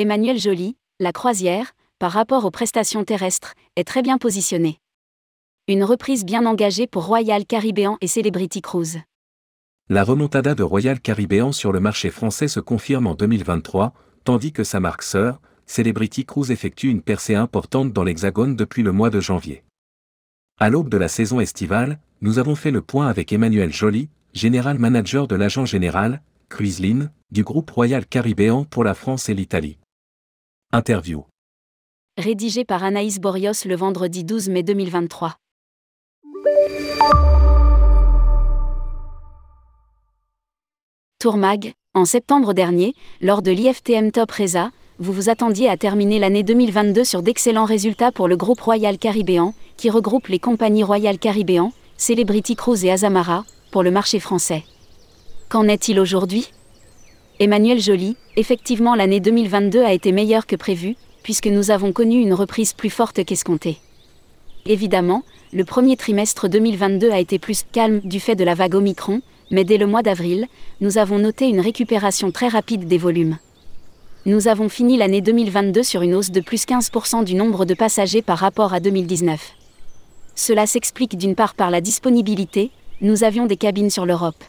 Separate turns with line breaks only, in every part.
Emmanuel Joly, la croisière, par rapport aux prestations terrestres, est très bien positionnée. Une reprise bien engagée pour Royal Caribbean et Celebrity Cruise.
La remontada de Royal Caribbean sur le marché français se confirme en 2023, tandis que sa marque sœur, Celebrity Cruise effectue une percée importante dans l'Hexagone depuis le mois de janvier. À l'aube de la saison estivale, nous avons fait le point avec Emmanuel Joly, général manager de l'agent général, Cruiseline, du groupe Royal Caribbean pour la France et l'Italie. Interview.
Rédigé par Anaïs Borios le vendredi 12 mai 2023. Tourmag, en septembre dernier, lors de l'IFTM Top Reza, vous vous attendiez à terminer l'année 2022 sur d'excellents résultats pour le groupe Royal Caribbean, qui regroupe les compagnies Royal Caribbean, Celebrity Cruise et Azamara, pour le marché français. Qu'en est-il aujourd'hui? Emmanuel Joly, effectivement l'année 2022 a été meilleure que prévu, puisque nous avons connu une reprise plus forte qu'escomptée. Évidemment, le premier trimestre 2022 a été plus calme du fait de la vague Omicron, mais dès le mois d'avril, nous avons noté une récupération très rapide des volumes. Nous avons fini l'année 2022 sur une hausse de plus 15% du nombre de passagers par rapport à 2019. Cela s'explique d'une part par la disponibilité, nous avions des cabines sur l'Europe.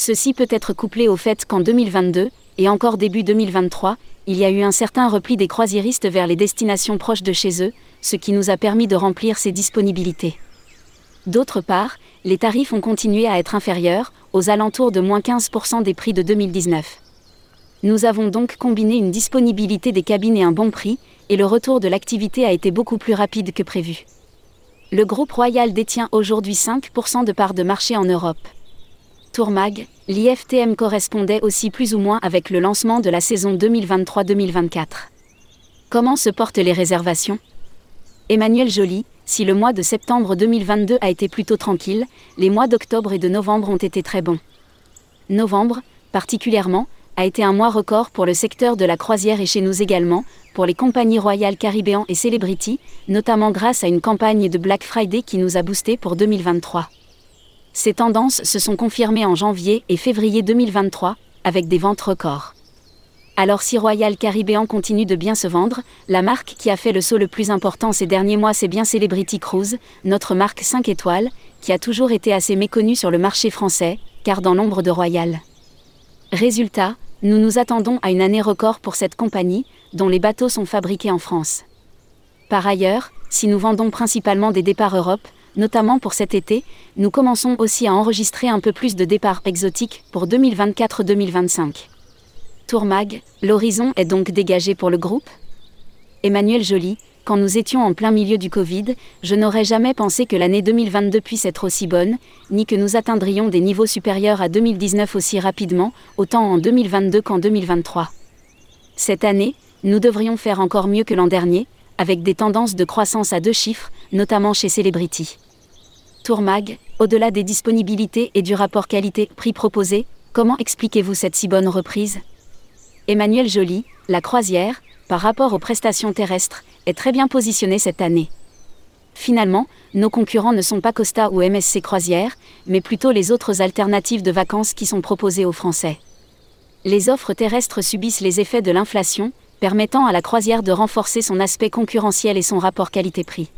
Ceci peut être couplé au fait qu'en 2022, et encore début 2023, il y a eu un certain repli des croisiéristes vers les destinations proches de chez eux, ce qui nous a permis de remplir ces disponibilités. D'autre part, les tarifs ont continué à être inférieurs, aux alentours de moins 15% des prix de 2019. Nous avons donc combiné une disponibilité des cabines et un bon prix, et le retour de l'activité a été beaucoup plus rapide que prévu. Le groupe Royal détient aujourd'hui 5% de parts de marché en Europe. Tourmag, l'IFTM correspondait aussi plus ou moins avec le lancement de la saison 2023-2024. Comment se portent les réservations? Emmanuel Joly, si le mois de septembre 2022 a été plutôt tranquille, les mois d'octobre et de novembre ont été très bons. Novembre, particulièrement, a été un mois record pour le secteur de la croisière et chez nous également, pour les compagnies Royal Caribbean et Celebrity, notamment grâce à une campagne de Black Friday qui nous a boosté pour 2023. Ces tendances se sont confirmées en janvier et février 2023, avec des ventes records. Alors si Royal Caribbean continue de bien se vendre, la marque qui a fait le saut le plus important ces derniers mois c'est bien Celebrity Cruise, notre marque 5 étoiles, qui a toujours été assez méconnue sur le marché français, car dans l'ombre de Royal. Résultat, nous nous attendons à une année record pour cette compagnie, dont les bateaux sont fabriqués en France. Par ailleurs, si nous vendons principalement des départs Europe, notamment pour cet été, nous commençons aussi à enregistrer un peu plus de départs exotiques pour 2024-2025. Tourmag, l'horizon est donc dégagé pour le groupe? Emmanuel Joly, quand nous étions en plein milieu du Covid, je n'aurais jamais pensé que l'année 2022 puisse être aussi bonne, ni que nous atteindrions des niveaux supérieurs à 2019 aussi rapidement, autant en 2022 qu'en 2023. Cette année, nous devrions faire encore mieux que l'an dernier, avec des tendances de croissance à deux chiffres, notamment chez Celebrity. Tourmag, au-delà des disponibilités et du rapport qualité-prix proposé, comment expliquez-vous cette si bonne reprise? Emmanuel Joly, la croisière, par rapport aux prestations terrestres, est très bien positionnée cette année. Finalement, nos concurrents ne sont pas Costa ou MSC Croisière, mais plutôt les autres alternatives de vacances qui sont proposées aux Français. Les offres terrestres subissent les effets de l'inflation, permettant à la croisière de renforcer son aspect concurrentiel et son rapport qualité-prix.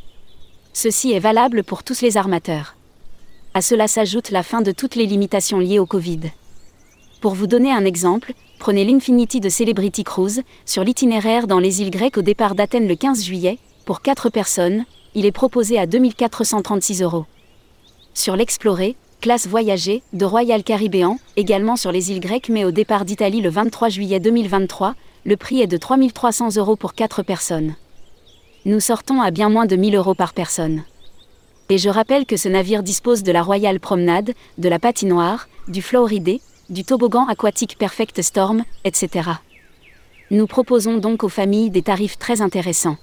Ceci est valable pour tous les armateurs. À cela s'ajoute la fin de toutes les limitations liées au Covid. Pour vous donner un exemple, prenez l'Infinity de Celebrity Cruise, sur l'itinéraire dans les îles grecques au départ d'Athènes le 15 juillet, pour 4 personnes, il est proposé à 2436 euros. Sur l'Exploré, classe voyagée, de Royal Caribbean, également sur les îles grecques mais au départ d'Italie le 23 juillet 2023, le prix est de 3300 euros pour 4 personnes. Nous sortons à bien moins de 1000 euros par personne. Et je rappelle que ce navire dispose de la Royal Promenade, de la patinoire, du Floridé, du toboggan aquatique Perfect Storm, etc. Nous proposons donc aux familles des tarifs très intéressants.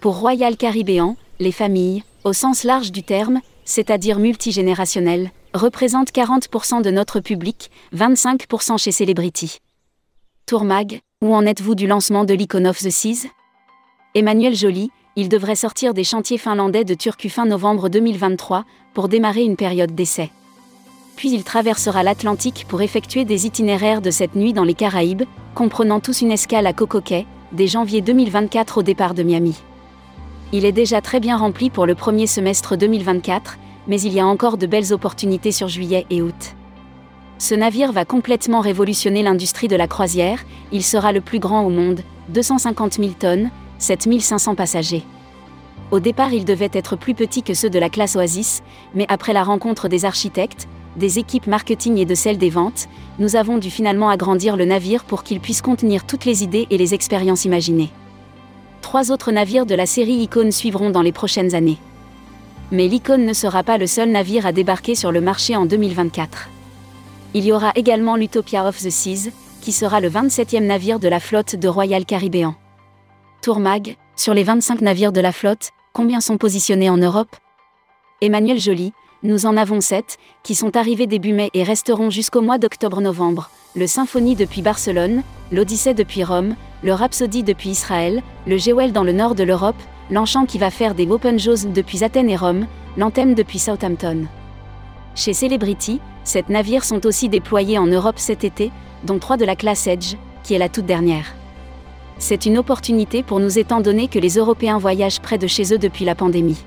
Pour Royal Caribbean, les familles, au sens large du terme, c'est-à-dire multigénérationnelles, représentent 40% de notre public, 25% chez Celebrity. Tourmag, où en êtes-vous du lancement de l'Icon of the Seas? Emmanuel Joly, il devrait sortir des chantiers finlandais de Turku fin novembre 2023 pour démarrer une période d'essai. puis il traversera l'Atlantique pour effectuer des itinéraires de cette nuit dans les Caraïbes, comprenant tous une escale à Cocoquet, dès janvier 2024 au départ de Miami. Il est déjà très bien rempli pour le premier semestre 2024, mais il y a encore de belles opportunités sur juillet et août. Ce navire va complètement révolutionner l'industrie de la croisière, il sera le plus grand au monde, 250 000 tonnes, 7500 passagers. Au départ, il devait être plus petit que ceux de la classe Oasis, mais après la rencontre des architectes, des équipes marketing et de celles des ventes, nous avons dû finalement agrandir le navire pour qu'il puisse contenir toutes les idées et les expériences imaginées. Trois autres navires de la série Icon suivront dans les prochaines années. Mais l'Icon ne sera pas le seul navire à débarquer sur le marché en 2024. Il y aura également l'Utopia of the Seas, qui sera le 27e navire de la flotte de Royal Caribbean. Tourmag, sur les 25 navires de la flotte, combien sont positionnés en Europe? Emmanuel Joly, nous en avons 7, qui sont arrivés début mai et resteront jusqu'au mois d'octobre-novembre. Le Symphonie depuis Barcelone, l'Odyssée depuis Rome, le Rhapsody depuis Israël, le Jewel dans le nord de l'Europe, l'Enchant qui va faire des Open Jaws depuis Athènes et Rome, l'Anthem depuis Southampton. Chez Celebrity, sept navires sont aussi déployés en Europe cet été, dont trois de la classe Edge, qui est la toute dernière. C'est une opportunité pour nous étant donné que les Européens voyagent près de chez eux depuis la pandémie.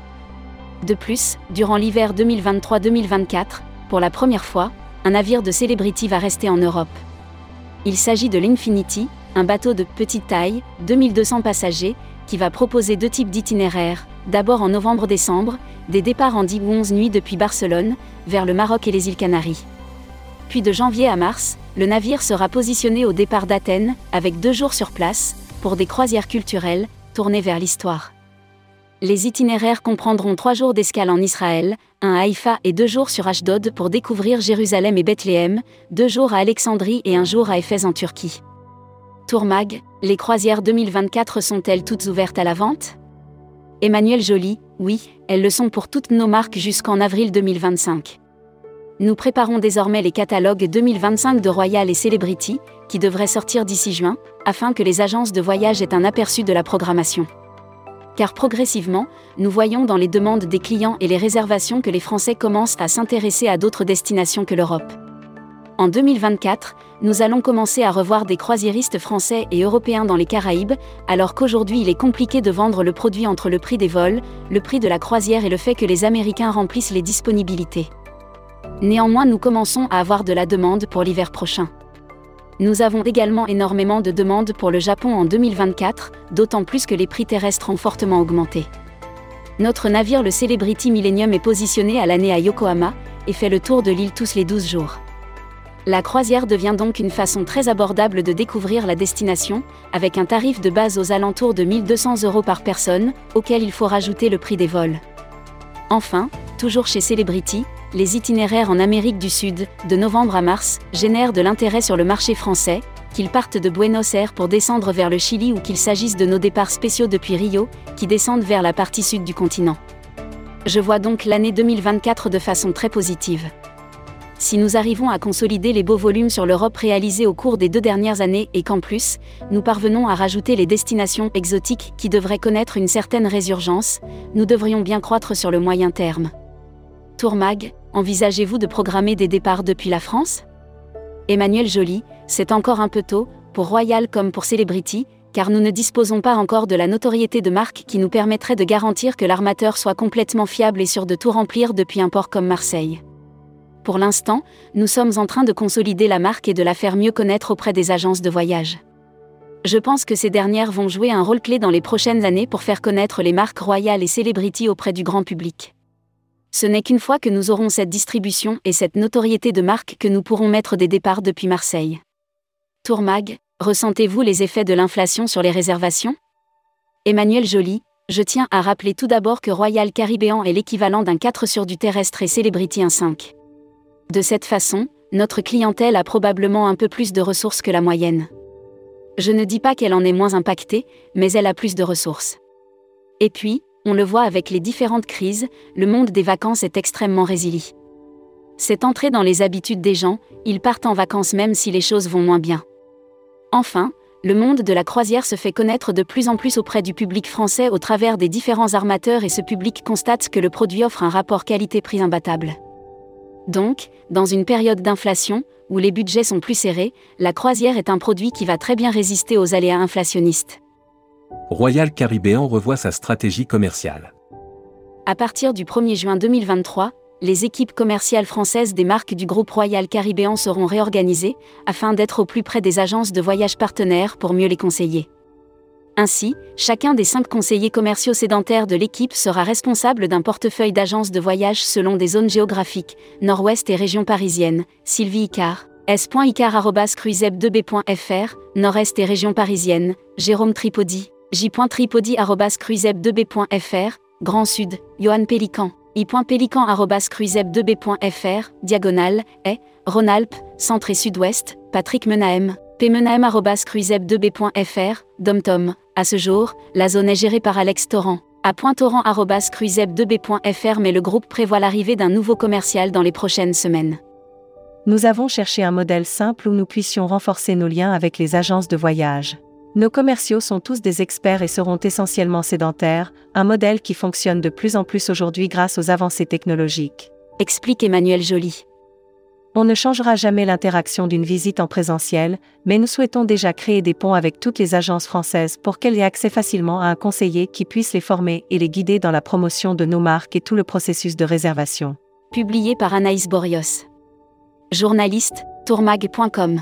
De plus, durant l'hiver 2023-2024, pour la première fois, un navire de Celebrity va rester en Europe. Il s'agit de l'Infinity, un bateau de petite taille, 2200 passagers, qui va proposer deux types d'itinéraires, d'abord en novembre-décembre, des départs en 10 ou 11 nuits depuis Barcelone, vers le Maroc et les îles Canaries. Puis de janvier à mars, le navire sera positionné au départ d'Athènes, avec deux jours sur place, pour des croisières culturelles, tournées vers l'histoire. Les itinéraires comprendront trois jours d'escale en Israël, un à Haïfa et deux jours sur Ashdod pour découvrir Jérusalem et Bethléem, deux jours à Alexandrie et un jour à Éphèse en Turquie. Tourmag, les croisières 2024 sont-elles toutes ouvertes à la vente? Emmanuel Joly, oui, elles le sont pour toutes nos marques jusqu'en avril 2025. Nous préparons désormais les catalogues 2025 de Royal et Celebrity, qui devraient sortir d'ici juin, afin que les agences de voyage aient un aperçu de la programmation. Car progressivement, nous voyons dans les demandes des clients et les réservations que les Français commencent à s'intéresser à d'autres destinations que l'Europe. En 2024, nous allons commencer à revoir des croisiéristes français et européens dans les Caraïbes, alors qu'aujourd'hui il est compliqué de vendre le produit entre le prix des vols, le prix de la croisière et le fait que les Américains remplissent les disponibilités. Néanmoins, nous commençons à avoir de la demande pour l'hiver prochain. Nous avons également énormément de demandes pour le Japon en 2024, d'autant plus que les prix terrestres ont fortement augmenté. Notre navire le Celebrity Millennium est positionné à l'année à Yokohama et fait le tour de l'île tous les 12 jours. La croisière devient donc une façon très abordable de découvrir la destination, avec un tarif de base aux alentours de 1200 euros par personne, auquel il faut rajouter le prix des vols. Enfin, toujours chez Celebrity, les itinéraires en Amérique du Sud, de novembre à mars, génèrent de l'intérêt sur le marché français, qu'ils partent de Buenos Aires pour descendre vers le Chili ou qu'il s'agisse de nos départs spéciaux depuis Rio, qui descendent vers la partie sud du continent. Je vois donc l'année 2024 de façon très positive si nous arrivons à consolider les beaux volumes sur l'Europe réalisés au cours des deux dernières années et qu'en plus, nous parvenons à rajouter les destinations exotiques qui devraient connaître une certaine résurgence, nous devrions bien croître sur le moyen terme. Tourmag, envisagez-vous de programmer des départs depuis la France? Emmanuel Joly, c'est encore un peu tôt, pour Royal comme pour Celebrity, car nous ne disposons pas encore de la notoriété de marque qui nous permettrait de garantir que l'armateur soit complètement fiable et sûr de tout remplir depuis un port comme Marseille. Pour l'instant, nous sommes en train de consolider la marque et de la faire mieux connaître auprès des agences de voyage. Je pense que ces dernières vont jouer un rôle clé dans les prochaines années pour faire connaître les marques royales et celebrity auprès du grand public. Ce n'est qu'une fois que nous aurons cette distribution et cette notoriété de marque que nous pourrons mettre des départs depuis Marseille. Tourmag, ressentez-vous les effets de l'inflation sur les réservations? Emmanuel Joly, je tiens à rappeler tout d'abord que Royal Caribbean est l'équivalent d'un 4 sur du terrestre et Celebrity un 5. De cette façon, notre clientèle a probablement un peu plus de ressources que la moyenne. Je ne dis pas qu'elle en est moins impactée, mais elle a plus de ressources. Et puis, on le voit avec les différentes crises, le monde des vacances est extrêmement résilient. C'est entré dans les habitudes des gens, ils partent en vacances même si les choses vont moins bien. Enfin, le monde de la croisière se fait connaître de plus en plus auprès du public français au travers des différents armateurs et ce public constate que le produit offre un rapport qualité-prix imbattable. Donc, dans une période d'inflation, où les budgets sont plus serrés, la croisière est un produit qui va très bien résister aux aléas inflationnistes.
Royal Caribbean revoit sa stratégie commerciale.
À partir du 1er juin 2023, les équipes commerciales françaises des marques du groupe Royal Caribbean seront réorganisées, afin d'être au plus près des agences de voyage partenaires pour mieux les conseiller. Ainsi, chacun des cinq conseillers commerciaux sédentaires de l'équipe sera responsable d'un portefeuille d'agences de voyage selon des zones géographiques, nord-ouest et région parisienne, Sylvie Icard, s.icar.cruiseb2b.fr, nord-est et région parisienne, Jérôme Tripodi, j.tripodi.cruiseb2b.fr, Grand Sud, Johan Pélican, i.pélican.cruiseb2b.fr, diagonale, est, Rhône-Alpes, Centre et Sud-Ouest, Patrick Menahem, pmenahem.cruiseb2b.fr, Domtom. À ce jour, la zone est gérée par Alex Torrent. À pointorrent.cruiseb2b.fr mais le groupe prévoit l'arrivée d'un nouveau commercial dans les prochaines semaines.
Nous avons cherché un modèle simple où nous puissions renforcer nos liens avec les agences de voyage. Nos commerciaux sont tous des experts et seront essentiellement sédentaires, un modèle qui fonctionne de plus en plus aujourd'hui grâce aux avancées technologiques.
Explique Emmanuel Joly.
On ne changera jamais l'interaction d'une visite en présentiel, mais nous souhaitons déjà créer des ponts avec toutes les agences françaises pour qu'elles aient accès facilement à un conseiller qui puisse les former et les guider dans la promotion de nos marques et tout le processus de réservation.
Publié par Anaïs Borios. Journaliste, tourmag.com.